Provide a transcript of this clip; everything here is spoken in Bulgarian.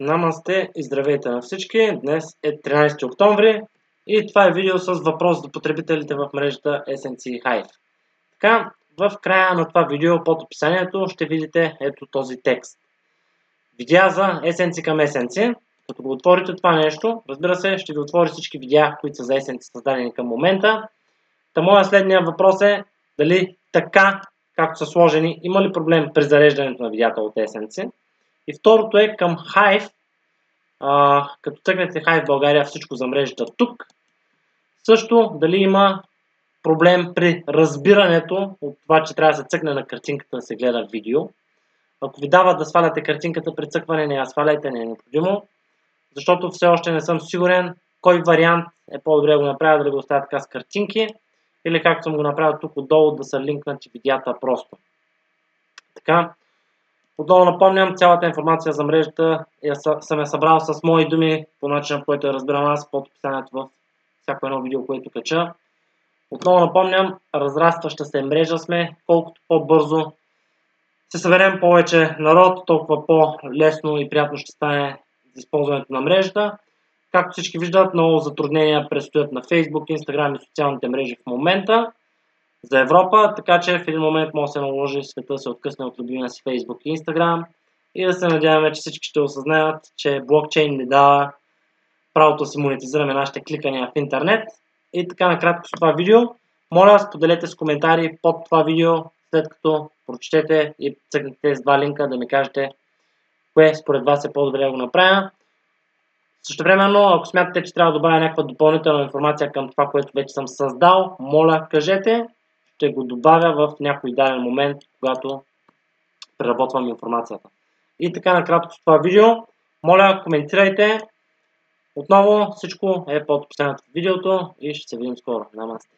Намасте и здравейте на всички! Днес е 13 октомври и това е видео с въпрос до потребителите в мрежата SNC Hive. Така, в края на това видео под описанието ще видите ето този текст. Видеа за SNC към SNC. Като го отворите това нещо, разбира се, ще ви отвори всички видеа, които са за SNC създадени към момента. Та моя следния въпрос е дали така, както са сложени, има ли проблем при зареждането на видеята от SNC? И второто е към Hive. А, като тъкнете Hive България всичко за мрежата тук. Също дали има проблем при разбирането от това, че трябва да се цъкне на картинката да се гледа видео. Ако ви дава да сваляте картинката при цъкване, не я сваляйте, не е необходимо. Защото все още не съм сигурен кой вариант е по-добре да го направя, дали го оставя така с картинки или както съм го направил тук отдолу да са линкнати видеята просто. Така, отново напомням, цялата информация за мрежата я съм я събрал с мои думи по начин, по който я разбирам аз под описанието в всяко едно видео, което кача. Отново напомням, разрастваща се мрежа сме, колкото по-бързо се съберем повече народ, толкова по-лесно и приятно ще стане използването на мрежата. Както всички виждат, много затруднения предстоят на Facebook, Instagram и социалните мрежи в момента за Европа, така че в един момент може да се наложи света да се откъсне от любимия си Facebook и Instagram и да се надяваме, че всички ще осъзнаят, че блокчейн не дава правото да си монетизираме нашите кликания в интернет. И така накратко с това видео. Моля, споделете с коментари под това видео, след като прочетете и цъкнете тези два линка да ми кажете кое според вас е по-добре да го направя. Също времено, ако смятате, че трябва да добавя някаква допълнителна информация към това, което вече съм създал, моля, кажете ще го добавя в някой даден момент, когато преработвам информацията. И така накратко с това видео. Моля, коментирайте. Отново всичко е под описанието в видеото и ще се видим скоро. Намасте!